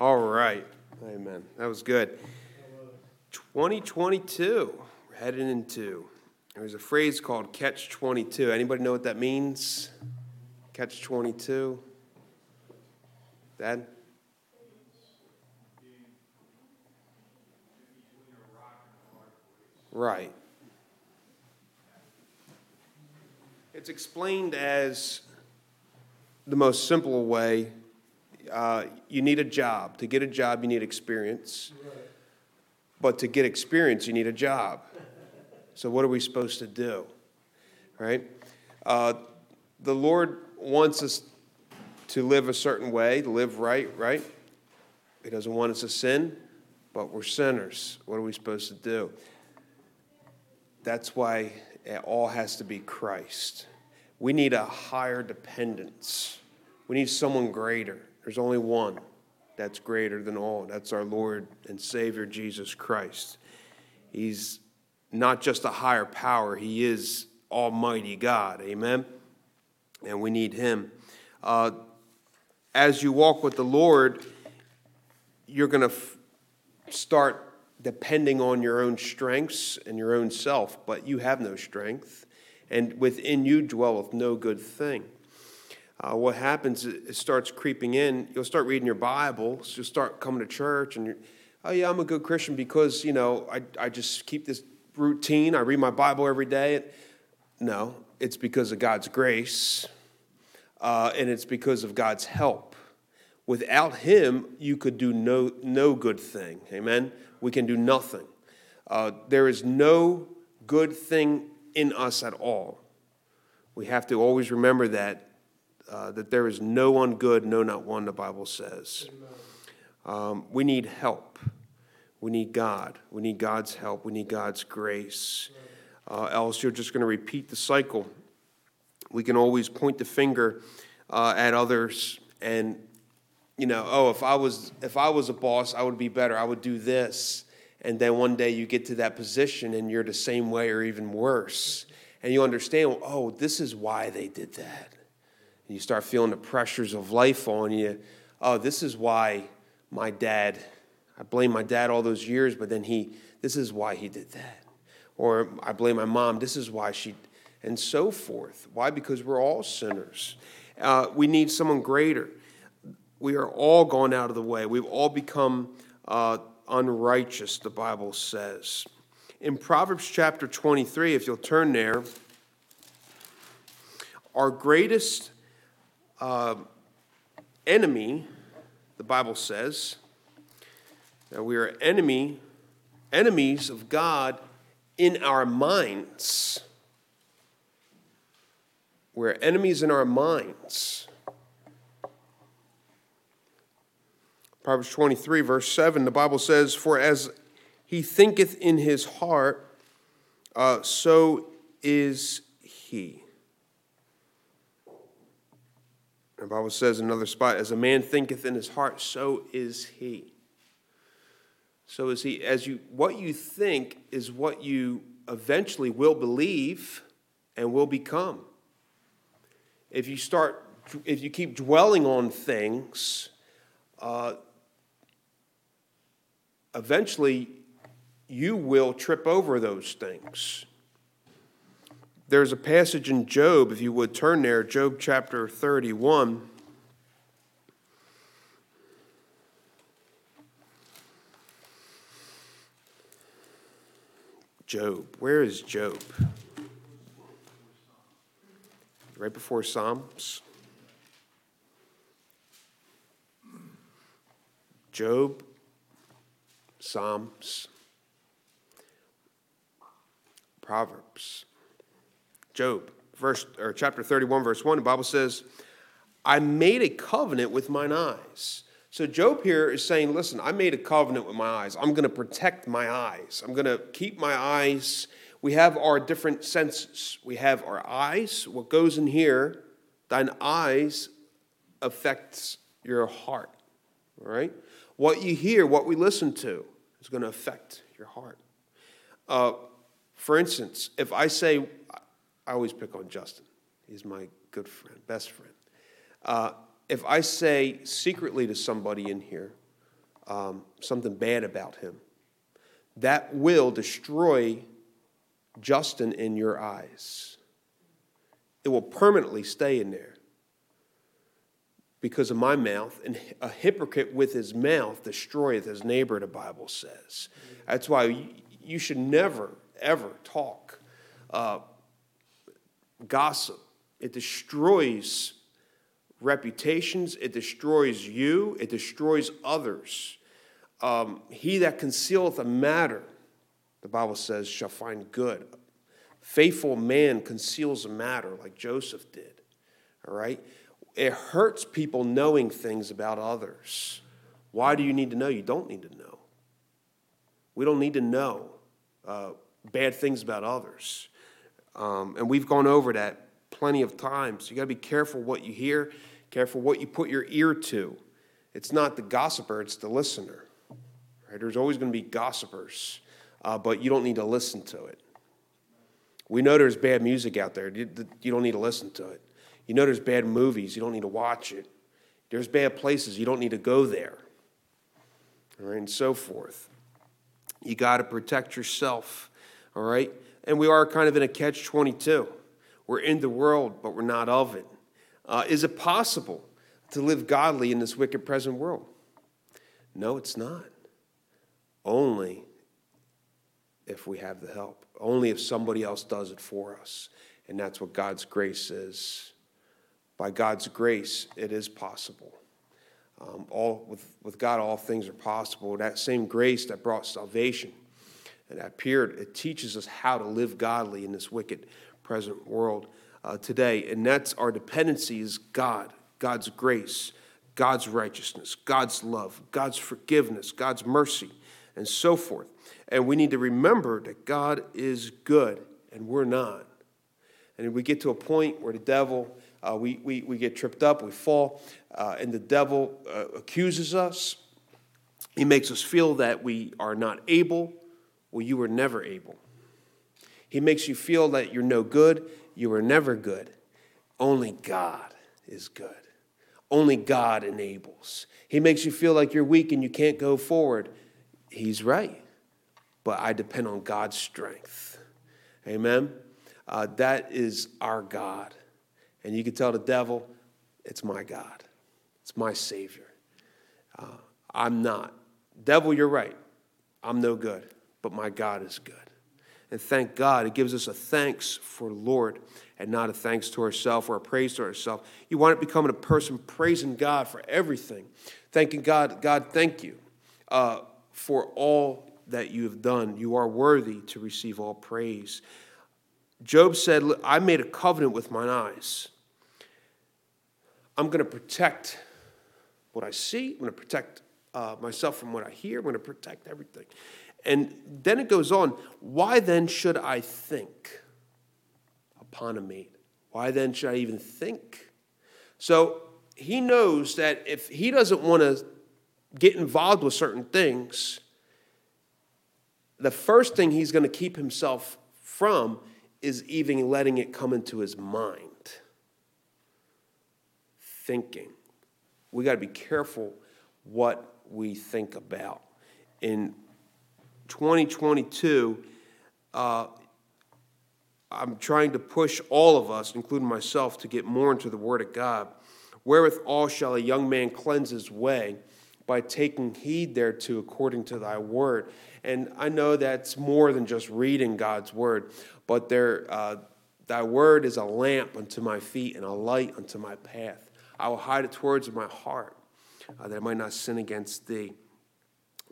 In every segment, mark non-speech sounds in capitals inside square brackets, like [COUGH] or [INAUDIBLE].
All right. Amen. That was good. 2022. We're heading into. There's a phrase called catch 22. Anybody know what that means? Catch 22. Dad? Right. It's explained as the most simple way uh, you need a job. To get a job, you need experience. But to get experience, you need a job. So, what are we supposed to do? Right? Uh, the Lord wants us to live a certain way, to live right, right? He doesn't want us to sin, but we're sinners. What are we supposed to do? That's why it all has to be Christ. We need a higher dependence. We need someone greater. There's only one that's greater than all. That's our Lord and Savior, Jesus Christ. He's not just a higher power, He is Almighty God. Amen? And we need Him. Uh, as you walk with the Lord, you're going to f- start depending on your own strengths and your own self, but you have no strength, and within you dwelleth no good thing uh, what happens it starts creeping in. You'll start reading your bible you'll start coming to church and you're oh yeah i'm a good christian because you know i, I just keep this routine. I read my bible every day. No it's because of god's grace uh, and it's because of god's help. Without him you could do no, no good thing. Amen? We can do nothing. Uh, there is no good thing in us at all. We have to always remember that uh, that there is no one good, no, not one, the Bible says. Um, we need help. We need God. We need God's help. We need God's grace. Uh, else, you're just going to repeat the cycle. We can always point the finger uh, at others and you know oh if i was if i was a boss i would be better i would do this and then one day you get to that position and you're the same way or even worse and you understand oh this is why they did that and you start feeling the pressures of life on you. Oh, this is why my dad, I blame my dad all those years, but then he, this is why he did that. Or I blame my mom, this is why she, and so forth. Why? Because we're all sinners. Uh, we need someone greater. We are all gone out of the way. We've all become uh, unrighteous, the Bible says. In Proverbs chapter 23, if you'll turn there, our greatest uh, enemy, the Bible says, that we are enemy, enemies of God in our minds. We're enemies in our minds. Proverbs 23, verse 7, the Bible says, For as he thinketh in his heart, uh, so is he. The Bible says in another spot, as a man thinketh in his heart, so is he. So is he. As you what you think is what you eventually will believe and will become. If you start, if you keep dwelling on things, uh, eventually you will trip over those things. There's a passage in Job, if you would turn there, Job chapter 31. Job. Where is Job? Right before Psalms. Job, Psalms, Proverbs. Job, verse or chapter 31, verse 1, the Bible says, I made a covenant with mine eyes. So Job here is saying, listen, I made a covenant with my eyes. I'm going to protect my eyes. I'm going to keep my eyes. We have our different senses. We have our eyes. What goes in here, thine eyes affects your heart. All right? What you hear, what we listen to, is going to affect your heart. Uh, for instance, if I say, I always pick on Justin. He's my good friend, best friend. Uh, if I say secretly to somebody in here, um, something bad about him. That will destroy Justin in your eyes. It will permanently stay in there because of my mouth. And a hypocrite with his mouth destroyeth his neighbor, the Bible says. That's why you should never, ever talk uh, gossip. It destroys reputations, it destroys you, it destroys others. Um, he that concealeth a matter, the Bible says, shall find good. Faithful man conceals a matter like Joseph did. All right? It hurts people knowing things about others. Why do you need to know? You don't need to know. We don't need to know uh, bad things about others. Um, and we've gone over that plenty of times. You got to be careful what you hear, careful what you put your ear to. It's not the gossiper, it's the listener. Right? There's always going to be gossipers, uh, but you don't need to listen to it. We know there's bad music out there. You, don't need to listen to it. You know there's bad movies. You don't need to watch it. There's bad places. You don't need to go there. All right, and so forth. You got to protect yourself. All right? And we are kind of in a catch 22. We're in the world, but we're not of it. Uh, is it possible to live godly in this wicked present world? No, it's not. Only if we have the help, only if somebody else does it for us. And that's what God's grace is. By God's grace, it is possible. Um, all, with, with God, all things are possible. That same grace that brought salvation and appeared, it teaches us how to live godly in this wicked present world uh, today. And that's our dependency is God, God's grace, God's righteousness, God's love, God's forgiveness, God's mercy, and so forth. And we need to remember that God is good and we're not. And we get to a point where the devil, uh, we, we, we get tripped up, we fall, uh, and the devil uh, accuses us. He makes us feel that we are not able. Well, you were never able. He makes you feel that you're no good. You were never good. Only God is good. Only God enables. He makes you feel like you're weak and you can't go forward. He's right. But I depend on God's strength. Amen. Uh, that is our God. And you can tell the devil, it's my God, it's my Savior. Uh, I'm not. Devil, you're right. I'm no good, but my God is good. And thank God, it gives us a thanks for Lord and not a thanks to ourselves or a praise to ourselves. You want it becoming a person praising God for everything, thanking God, God, thank you uh, for all that you have done. You are worthy to receive all praise. Job said, I made a covenant with mine eyes. I'm going to protect what I see. I'm going to protect uh, myself from what I hear. I'm going to protect everything. And then it goes on, why then should I think upon a mate? Why then should I even think? So he knows that if he doesn't want to get involved with certain things, the first thing he's going to keep himself from is even letting it come into his mind. Thinking. We got to be careful what we think about. In 2022, uh, I'm trying to push all of us, including myself, to get more into the Word of God. Wherewithal shall a young man cleanse his way by taking heed thereto according to thy word. And I know that's more than just reading God's word, but there, uh, thy word is a lamp unto my feet and a light unto my path. I will hide it towards my heart uh, that I might not sin against thee.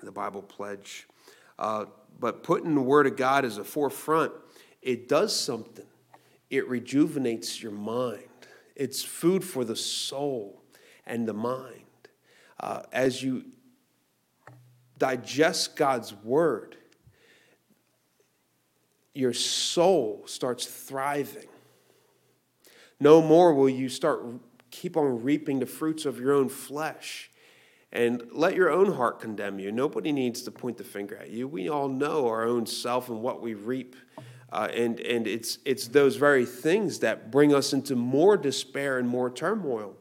The Bible pledge. Uh, but putting the Word of God as a forefront, it does something. It rejuvenates your mind. It's food for the soul and the mind. Uh, as you digest God's Word, your soul starts thriving. No more will you start keep on reaping the fruits of your own flesh and let your own heart condemn you. Nobody needs to point the finger at you. We all know our own self and what we reap. Uh, and and it's, it's those very things that bring us into more despair and more turmoil.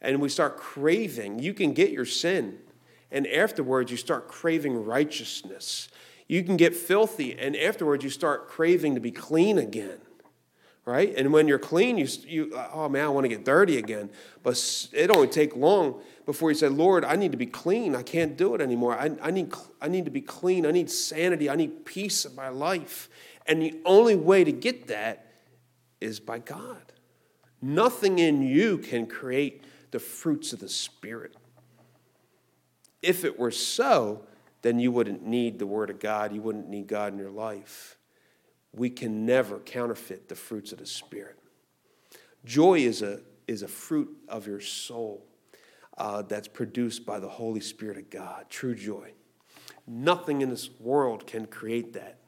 And we start craving. You can get your sin and afterwards you start craving righteousness. You can get filthy, and afterwards you start craving to be clean again. Right? And when you're clean, you, you oh man, I want to get dirty again. But it only take long before you say, Lord, I need to be clean. I can't do it anymore. I, I, need, I need to be clean. I need sanity. I need peace in my life. And the only way to get that is by God. Nothing in you can create the fruits of the Spirit. If it were so, then you wouldn't need the Word of God. You wouldn't need God in your life. We can never counterfeit the fruits of the Spirit. Joy is a, is a fruit of your soul uh, that's produced by the Holy Spirit of God, true joy. Nothing in this world can create that,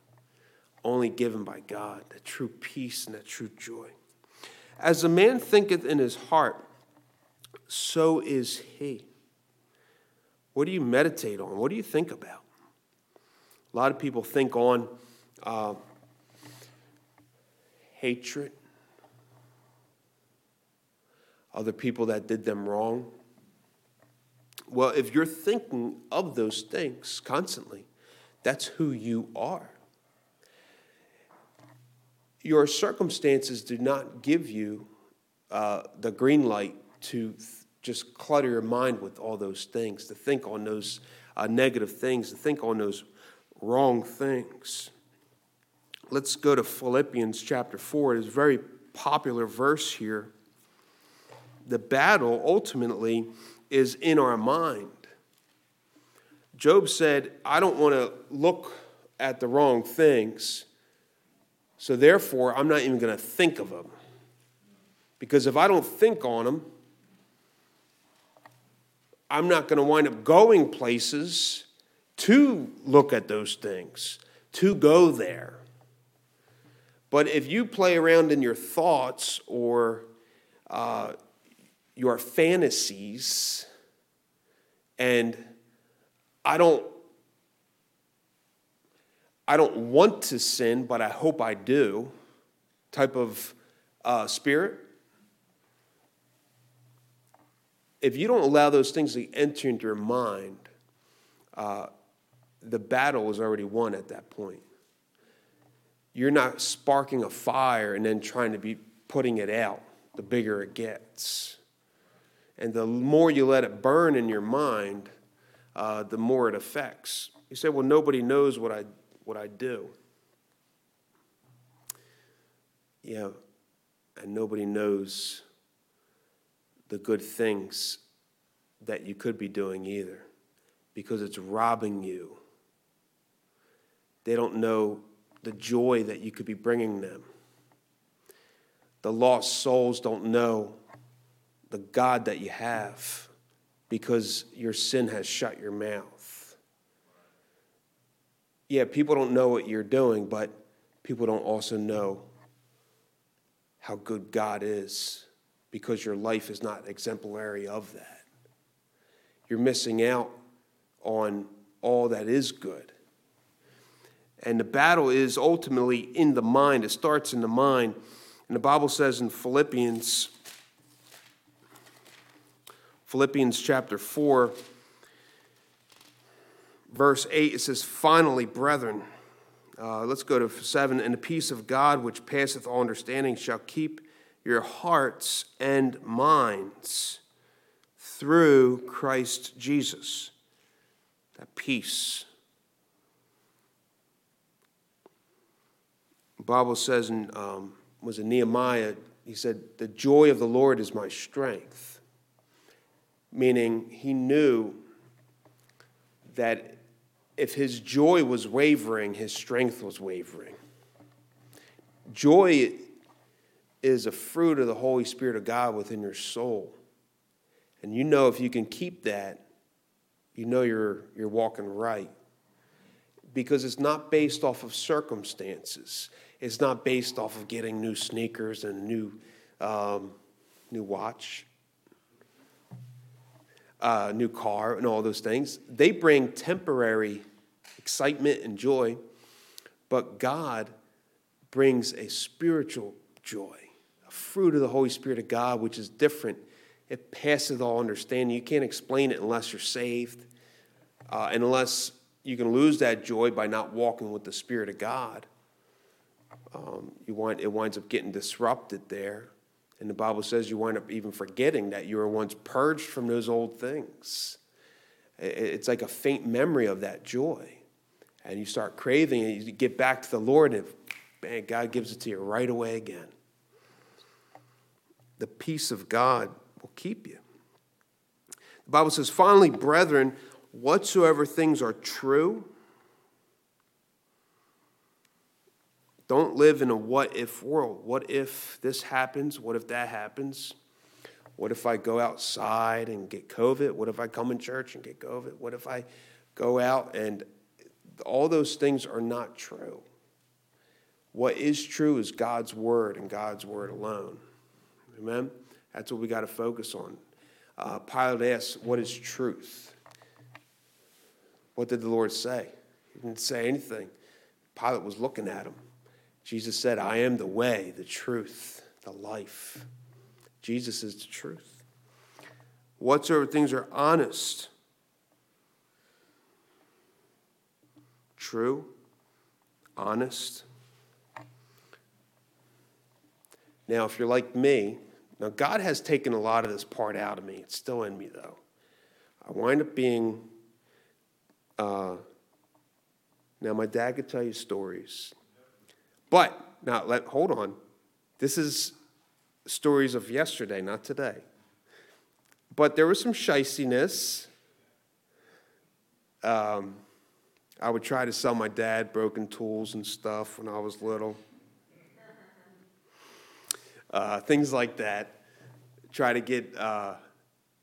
only given by God, that true peace and that true joy. As a man thinketh in his heart, so is he. What do you meditate on? What do you think about? A lot of people think on uh, hatred, other people that did them wrong. Well, if you're thinking of those things constantly, that's who you are. Your circumstances do not give you uh, the green light to th- just clutter your mind with all those things, to think on those uh, negative things, to think on those wrong things. Let's go to Philippians chapter 4. It is a very popular verse here. The battle ultimately is in our mind. Job said, I don't want to look at the wrong things, so therefore I'm not even going to think of them. Because if I don't think on them, I'm not going to wind up going places to look at those things, to go there. But if you play around in your thoughts or uh, your fantasies, and I don't, I don't want to sin, but I hope I do, type of uh, spirit, if you don't allow those things to enter into your mind, uh, the battle is already won at that point. You're not sparking a fire and then trying to be putting it out, the bigger it gets. And the more you let it burn in your mind, uh, the more it affects. You say, well, nobody knows what I, what I do. Yeah, and nobody knows the good things that you could be doing either because it's robbing you. They don't know the joy that you could be bringing them. The lost souls don't know the God that you have because your sin has shut your mouth. Yeah, people don't know what you're doing, but people don't also know how good God is because your life is not exemplary of that. You're missing out on all that is good. And the battle is ultimately in the mind. It starts in the mind. And the Bible says in Philippians, Philippians chapter 4, verse 8, it says, Finally, brethren, uh, let's go to 7, and the peace of God, which passeth all understanding, shall keep your hearts and minds through Christ Jesus. That peace. Bible says in um, was in Nehemiah, he said, The joy of the Lord is my strength. Meaning he knew that if his joy was wavering, his strength was wavering. Joy is a fruit of the Holy Spirit of God within your soul. And you know if you can keep that, you know you're, you're walking right. Because it's not based off of circumstances. It's not based off of getting new sneakers and new, um, new watch, uh, new car, and all those things. They bring temporary excitement and joy, but God brings a spiritual joy a fruit of the Holy Spirit of God, which is different. It passes all understanding. You can't explain it unless you're saved. Uh, and unless you can lose that joy by not walking with the Spirit of God, um, you wind, it winds up getting disrupted there. And the Bible says you wind up even forgetting that you were once purged from those old things. It's like a faint memory of that joy. And you start craving it, you get back to the Lord, and man, God gives it to you right away again. The peace of God will keep you. The Bible says, finally, brethren, whatsoever things are true, don't live in a what if world. What if this happens? What if that happens? What if I go outside and get COVID? What if I come in church and get COVID? What if I go out and all those things are not true? What is true is God's word and God's word alone. Amen? That's what we got to focus on. Uh, Pilate asks, What is truth? What did the Lord say? He didn't say anything. Pilate was looking at him. Jesus said, I am the way, the truth, the life. Jesus is the truth. Whatsoever things are honest, true, honest. Now, if you're like me, now God has taken a lot of this part out of me. It's still in me, though. I wind up being. Uh, now, my dad could tell you stories. But, now, let, hold on. This is stories of yesterday, not today. But there was some shistiness. Um, I would try to sell my dad broken tools and stuff when I was little. Uh, things like that. Try to get a uh,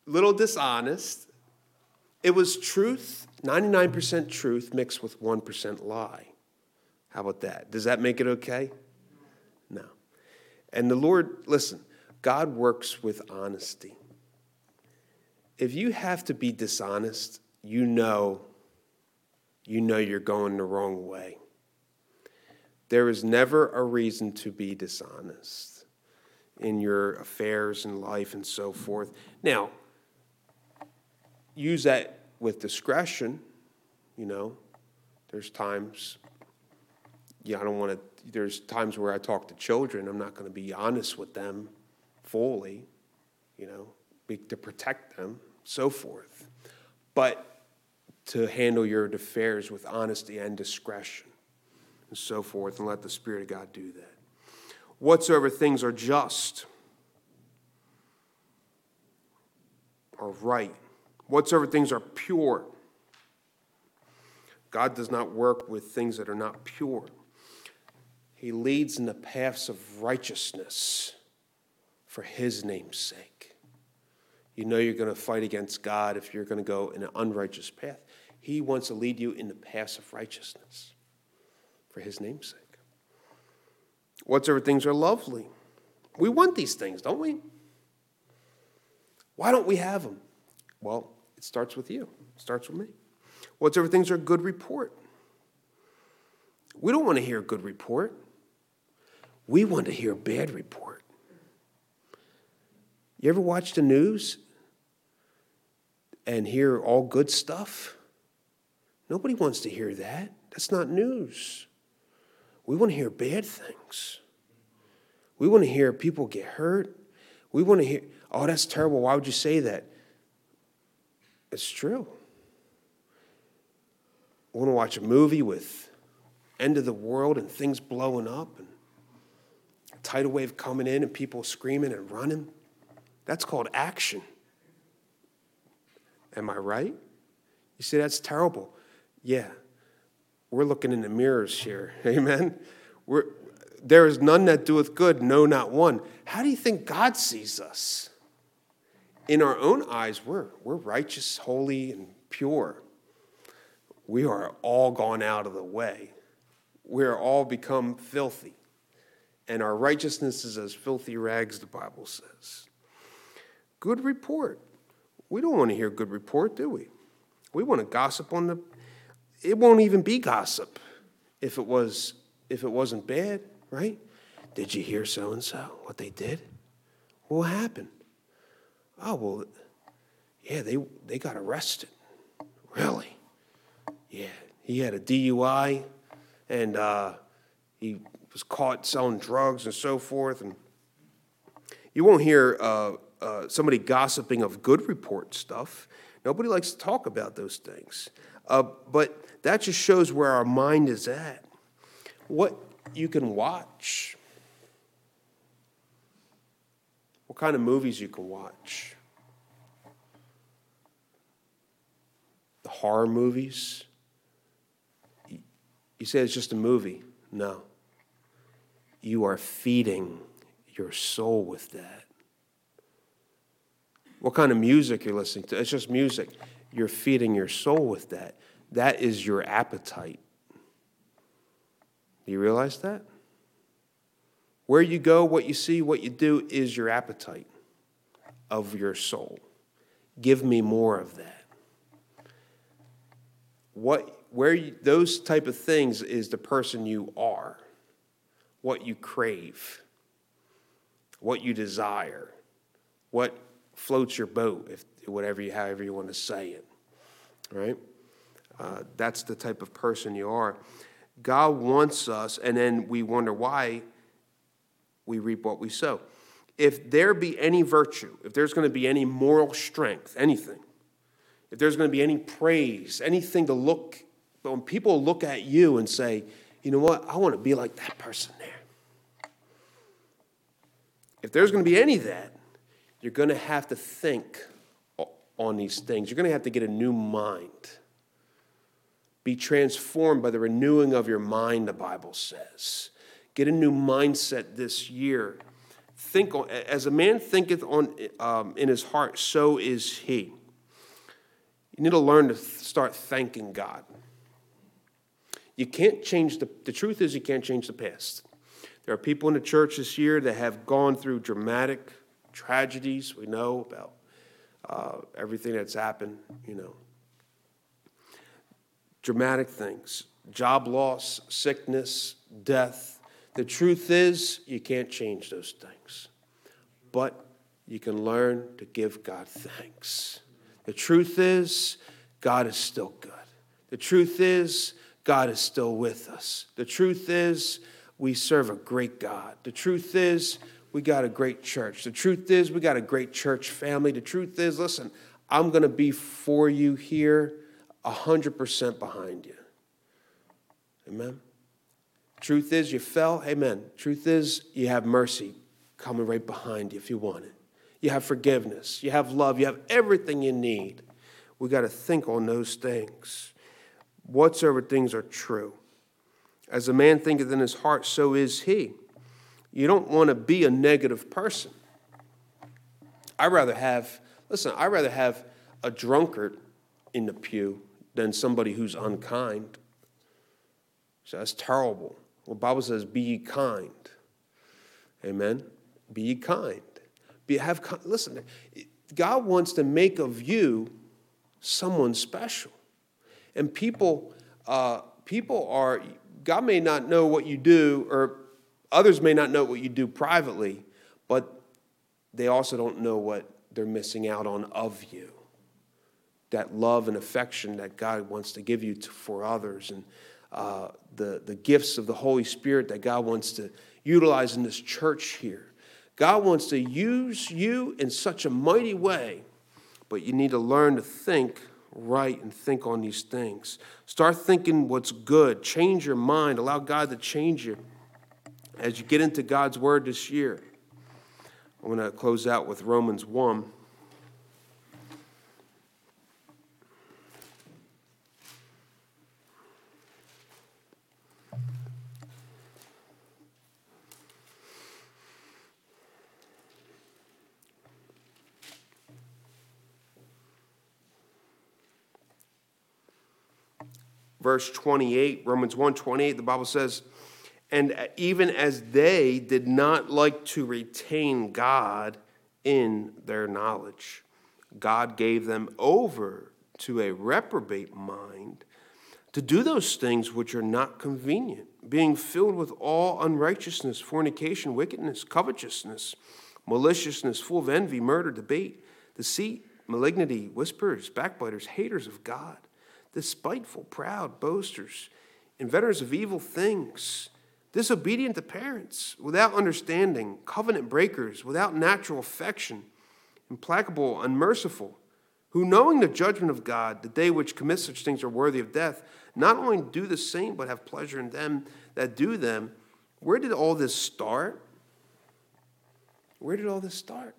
little dishonest. It was truth, 99% truth mixed with 1% lie. How about that? Does that make it okay? No. And the Lord, listen, God works with honesty. If you have to be dishonest, you know you know you're going the wrong way. There is never a reason to be dishonest in your affairs and life and so forth. Now, use that with discretion, you know. There's times, yeah, I don't want to, there's times where I talk to children, I'm not going to be honest with them fully, you know, to protect them, so forth. But to handle your affairs with honesty and discretion and so forth, and let the Spirit of God do that. Whatsoever things are just, are right, whatsoever things are pure. God does not work with things that are not pure. He leads in the paths of righteousness for His name's sake. You know you're going to fight against God if you're going to go in an unrighteous path. He wants to lead you in the paths of righteousness for his name's sake. Whatsoever things are lovely. We want these things, don't we? Why don't we have them? Well, it starts with you, it starts with me. Whatsoever things are good report. We don't want to hear a good report. We want to hear a bad report. You ever watch the news and hear all good stuff? Nobody wants to hear that. That's not news. We want to hear bad things. We want to hear people get hurt. We want to hear, oh, that's terrible. Why would you say that? It's true. We want to watch a movie with end of the world and things blowing up tidal wave coming in and people screaming and running. That's called action. Am I right? You say that's terrible. Yeah, we're looking in the mirrors here. [LAUGHS] Amen. We're, there is none that doeth good, no, not one. How do you think God sees us? In our own eyes, we're, we're righteous, holy, and pure. We are all gone out of the way. We are all become filthy. And our righteousness is as filthy rags, the Bible says. Good report. We don't want to hear good report, do we? We want to gossip on the it won't even be gossip if it was if it wasn't bad, right? Did you hear so and so what they did? What happened? Oh well, yeah, they they got arrested. Really? Yeah, he had a DUI and uh, he was caught selling drugs and so forth. And you won't hear uh, uh, somebody gossiping of good report stuff. Nobody likes to talk about those things. Uh, but that just shows where our mind is at. What you can watch, what kind of movies you can watch. The horror movies. You say it's just a movie. No. You are feeding your soul with that. What kind of music you're listening to? It's just music. You're feeding your soul with that. That is your appetite. Do you realize that? Where you go, what you see, what you do is your appetite of your soul. Give me more of that. What, where you, those type of things is the person you are, what you crave, what you desire, what floats your boat, if whatever you, however you want to say it, right? Uh, that's the type of person you are. God wants us, and then we wonder why we reap what we sow. If there be any virtue, if there's going to be any moral strength, anything, if there's going to be any praise, anything to look, when people look at you and say, you know what, I want to be like that person there. If there's going to be any of that, you're going to have to think on these things. You're going to have to get a new mind. Be transformed by the renewing of your mind, the Bible says. Get a new mindset this year. Think on, as a man thinketh on um, in his heart, so is he. You need to learn to start thanking God. You can't change the, the truth is you can't change the past. There are people in the church this year that have gone through dramatic tragedies. We know about uh, everything that's happened, you know dramatic things job loss, sickness, death. The truth is, you can't change those things. But you can learn to give God thanks. The truth is, God is still good. The truth is, God is still with us. The truth is, we serve a great God. The truth is, we got a great church. The truth is, we got a great church family. The truth is, listen, I'm going to be for you here 100% behind you. Amen. Truth is, you fell. Amen. Truth is, you have mercy coming right behind you if you want it. You have forgiveness. You have love. You have everything you need. We got to think on those things. Whatsoever things are true. As a man thinketh in his heart, so is he. You don't want to be a negative person. I'd rather have, listen, I'd rather have a drunkard in the pew than somebody who's unkind. So that's terrible. Well, Bible says, be ye kind. Amen. Be ye kind. Be, have, listen, God wants to make of you someone special. And people, uh, people are, God may not know what you do, or others may not know what you do privately, but they also don't know what they're missing out on of you that love and affection that God wants to give you to, for others and uh, the, the gifts of the Holy Spirit that God wants to utilize in this church here. God wants to use you in such a mighty way, but you need to learn to think right and think on these things. Start thinking what's good. Change your mind. Allow God to change you as you get into God's Word this year. I'm going to close out with Romans 1. Verse 28, Romans 1 28, the Bible says, And even as they did not like to retain God in their knowledge, God gave them over to a reprobate mind to do those things which are not convenient, being filled with all unrighteousness, fornication, wickedness, covetousness, maliciousness, full of envy, murder, debate, deceit, malignity, whisperers, backbiters, haters of God despiteful, proud, boasters, inventors of evil things, disobedient to parents, without understanding, covenant breakers, without natural affection, implacable, unmerciful, who, knowing the judgment of God, the day which commit such things are worthy of death, not only do the same, but have pleasure in them that do them. Where did all this start? Where did all this start?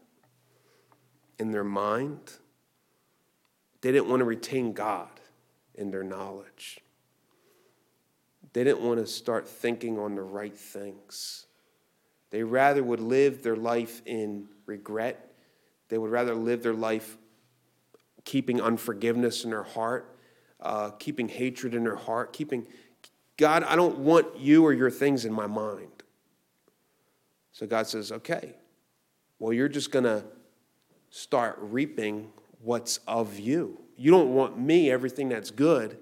In their mind. They didn't want to retain God in their knowledge. They didn't want to start thinking on the right things. They rather would live their life in regret. They would rather live their life keeping unforgiveness in their heart, uh, keeping hatred in their heart, keeping, God, I don't want you or your things in my mind. So God says, okay, well, you're just going to start reaping what's of you. You don't want me, everything that's good.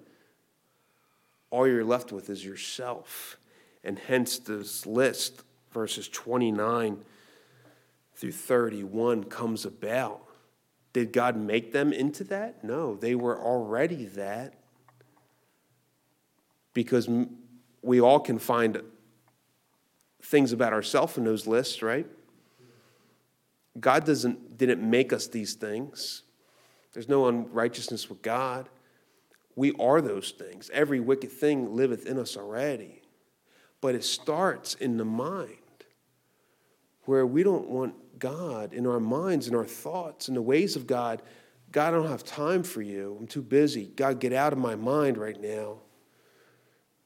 All you're left with is yourself. And hence, this list, verses 29 through 31, comes about. Did God make them into that? No, they were already that. Because we all can find things about ourselves in those lists, right? God doesn't didn't make us these things. There's no unrighteousness with God. We are those things. Every wicked thing liveth in us already. But it starts in the mind where we don't want God in our minds, in our thoughts, in the ways of God. God, I don't have time for you. I'm too busy. God, get out of my mind right now.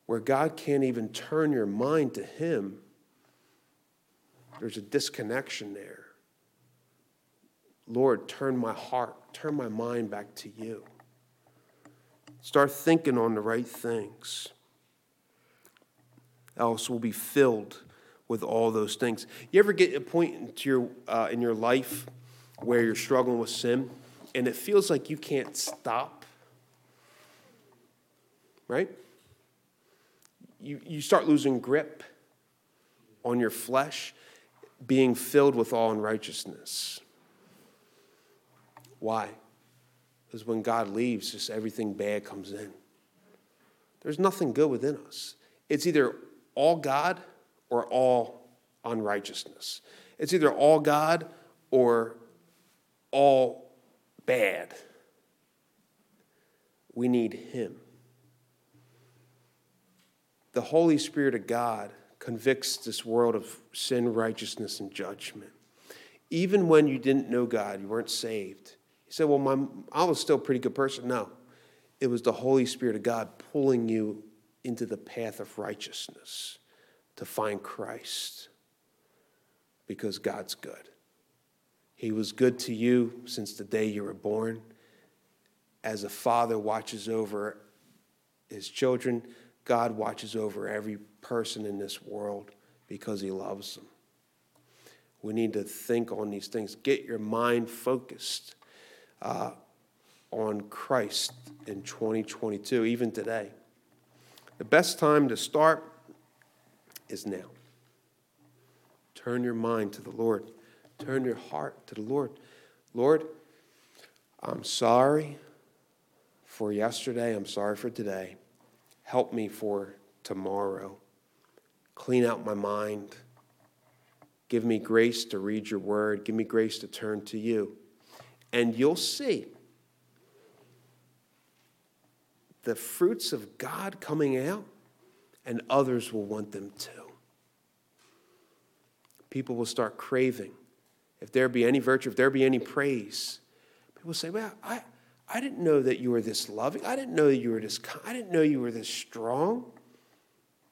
Where God can't even turn your mind to Him, there's a disconnection there. Lord, turn my heart, turn my mind back to you. Start thinking on the right things. Else we'll be filled with all those things. You ever get a point into your, uh, in your life where you're struggling with sin and it feels like you can't stop? Right? You, you start losing grip on your flesh, being filled with all unrighteousness. Why? Because when God leaves, just everything bad comes in. There's nothing good within us. It's either all God or all unrighteousness. It's either all God or all bad. We need Him. The Holy Spirit of God convicts this world of sin, righteousness, and judgment. Even when you didn't know God, you weren't saved, you say, well, my, I was still a pretty good person. No, it was the Holy Spirit of God pulling you into the path of righteousness to find Christ because God's good. He was good to you since the day you were born. As a father watches over his children, God watches over every person in this world because he loves them. We need to think on these things. Get your mind focused uh, on Christ in 2022, even today. The best time to start is now. Turn your mind to the Lord, turn your heart to the Lord. Lord, I'm sorry for yesterday, I'm sorry for today. Help me for tomorrow. Clean out my mind. Give me grace to read your word. Give me grace to turn to you and you'll see the fruits of God coming out, and others will want them too. People will start craving. If there be any virtue, if there be any praise, people say, Well, I, I didn't know that you were this loving. I didn't know that you were this kind. I didn't know you were this strong.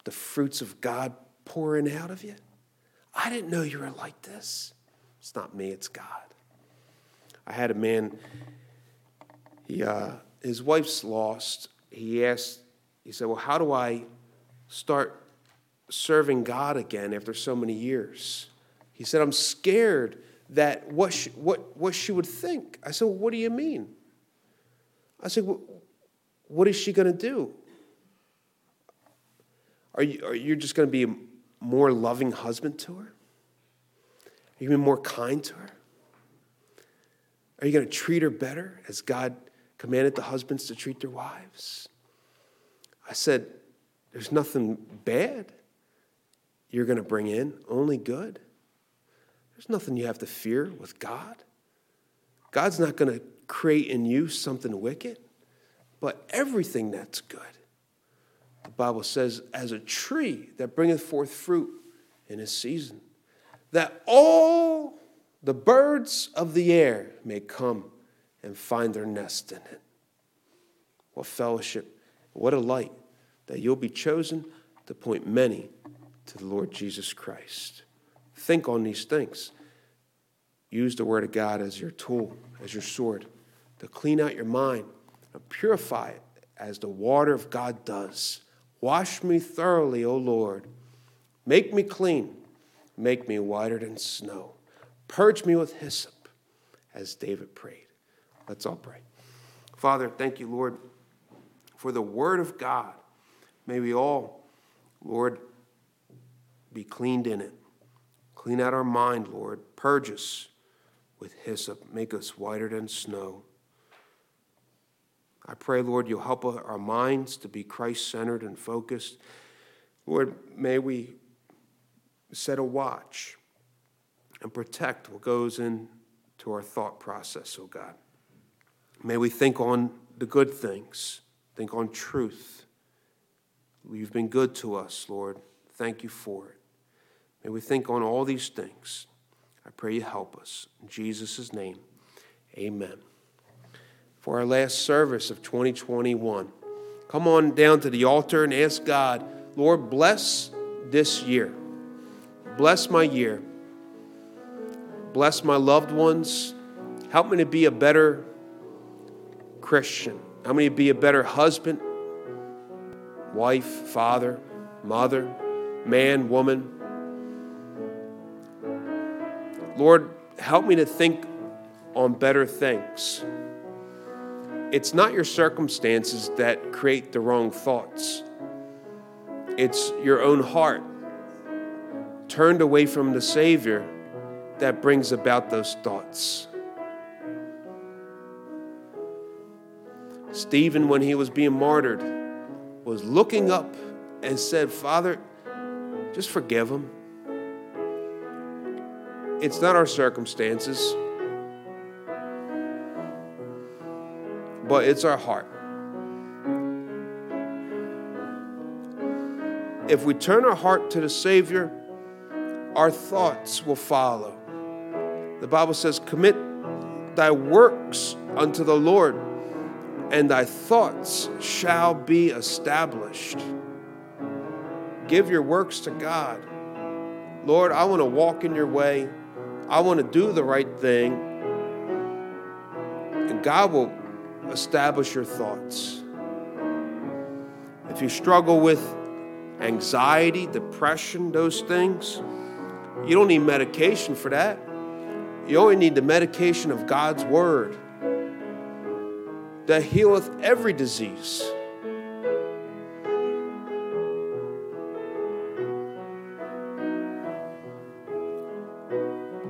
The fruits of God pouring out of you. I didn't know you were like this. It's not me, it's God. I had a man, he, uh, his wife's lost. He asked, he said, Well, how do I start serving God again after so many years? He said, I'm scared that what she, what, what she would think. I said, Well, what do you mean? I said, well, What is she going to do? Are you, are you just going to be a more loving husband to her? Are you going to be more kind to her? Are you going to treat her better as God commanded the husbands to treat their wives. I said, There's nothing bad you're going to bring in, only good. There's nothing you have to fear with God. God's not going to create in you something wicked, but everything that's good. The Bible says, as a tree that bringeth forth fruit in his season, that all the birds of the air may come and find their nest in it. What fellowship, what a light that you'll be chosen to point many to the Lord Jesus Christ. Think on these things. Use the Word of God as your tool, as your sword, to clean out your mind and purify it as the water of God does. Wash me thoroughly, O Lord. Make me clean. Make me whiter than snow. Purge me with hyssop, as David prayed. Let's all pray. Father, thank you, Lord, for the Word of God. May we all, Lord, be cleaned in it. Clean out our mind, Lord. Purge us with hyssop. Make us whiter than snow. I pray, Lord, you'll help our minds to be Christ centered and focused. Lord, may we set a watch and protect what goes into our thought process, oh God. May we think on the good things, think on truth. You've been good to us, Lord. Thank you for it. May we think on all these things. I pray you help us. In Jesus' name, amen. For our last service of 2021, come on down to the altar and ask God, Lord, bless this year. Bless my year. Bless my loved ones. Help me to be a better Christian. Help me to be a better husband, wife, father, mother, man, woman. Lord, help me to think on better things. It's not your circumstances that create the wrong thoughts, it's your own heart turned away from the Savior that brings about those thoughts. Stephen, when he was being martyred, was looking up and said, Father, just forgive him. It's not our circumstances, but it's our heart. If we turn our heart to the Savior, our thoughts will follow. The Bible says, Commit thy works unto the Lord, and thy thoughts shall be established. Give your works to God. Lord, I want to walk in your way. I want to do the right thing. And God will establish your thoughts. If you struggle with anxiety, depression, those things, you don't need medication for that. You only need the medication of God's Word that healeth every disease.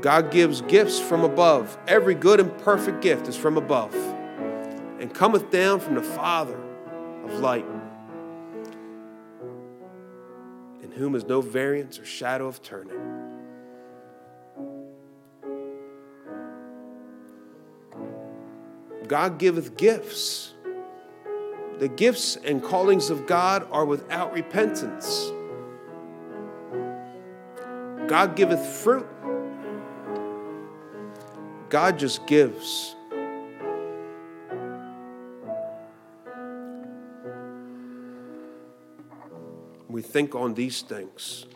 God gives gifts from above. Every good and perfect gift is from above and cometh down from the Father of light, in whom is no variance or shadow of turning. God giveth gifts. The gifts and callings of God are without repentance. God giveth fruit. God just gives. We think on these things.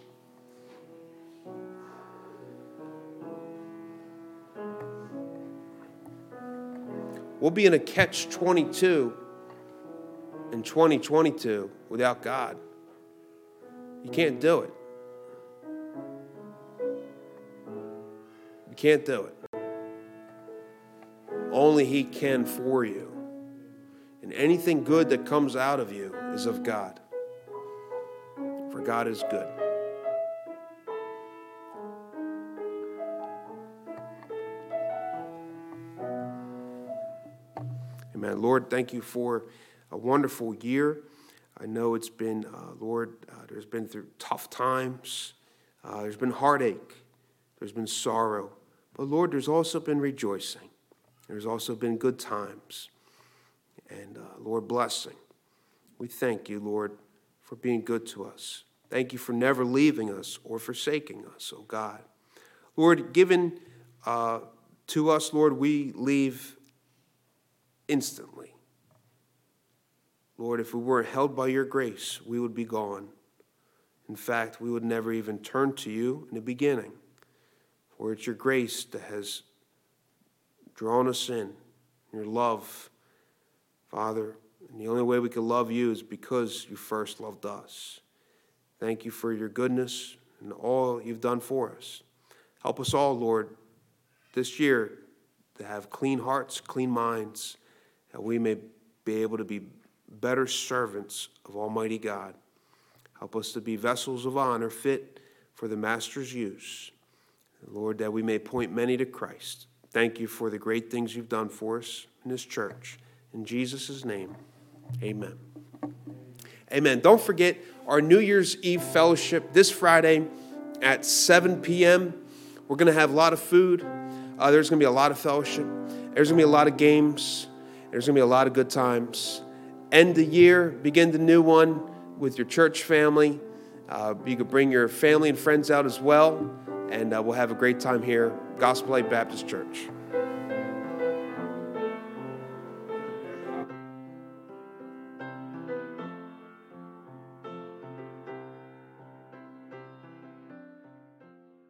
We'll be in a catch 22 in 2022 without God. You can't do it. You can't do it. Only He can for you. And anything good that comes out of you is of God. For God is good. Lord, thank you for a wonderful year. I know it's been, uh, Lord, uh, there's been through tough times, uh, there's been heartache, there's been sorrow. But Lord, there's also been rejoicing, there's also been good times. And uh, Lord, blessing. We thank you, Lord, for being good to us. Thank you for never leaving us or forsaking us, oh God. Lord, given uh, to us, Lord, we leave instantly. Lord, if we weren't held by your grace, we would be gone. In fact, we would never even turn to you in the beginning. For it's your grace that has drawn us in, your love, Father. And the only way we can love you is because you first loved us. Thank you for your goodness and all you've done for us. Help us all, Lord, this year to have clean hearts, clean minds, that we may be able to be better servants of Almighty God. Help us to be vessels of honor fit for the Master's use. Lord, that we may point many to Christ. Thank you for the great things you've done for us in this church. In Jesus' name, amen. Amen. Don't forget our New Year's Eve fellowship this Friday at 7 p.m. We're going to have a lot of food. Uh, there's going to be a lot of fellowship. There's going to be a lot of games. There's going to be a lot of good times. End the year, begin the new one with your church family. Uh, you could bring your family and friends out as well, and uh, we'll have a great time here, Gospel Light Baptist Church.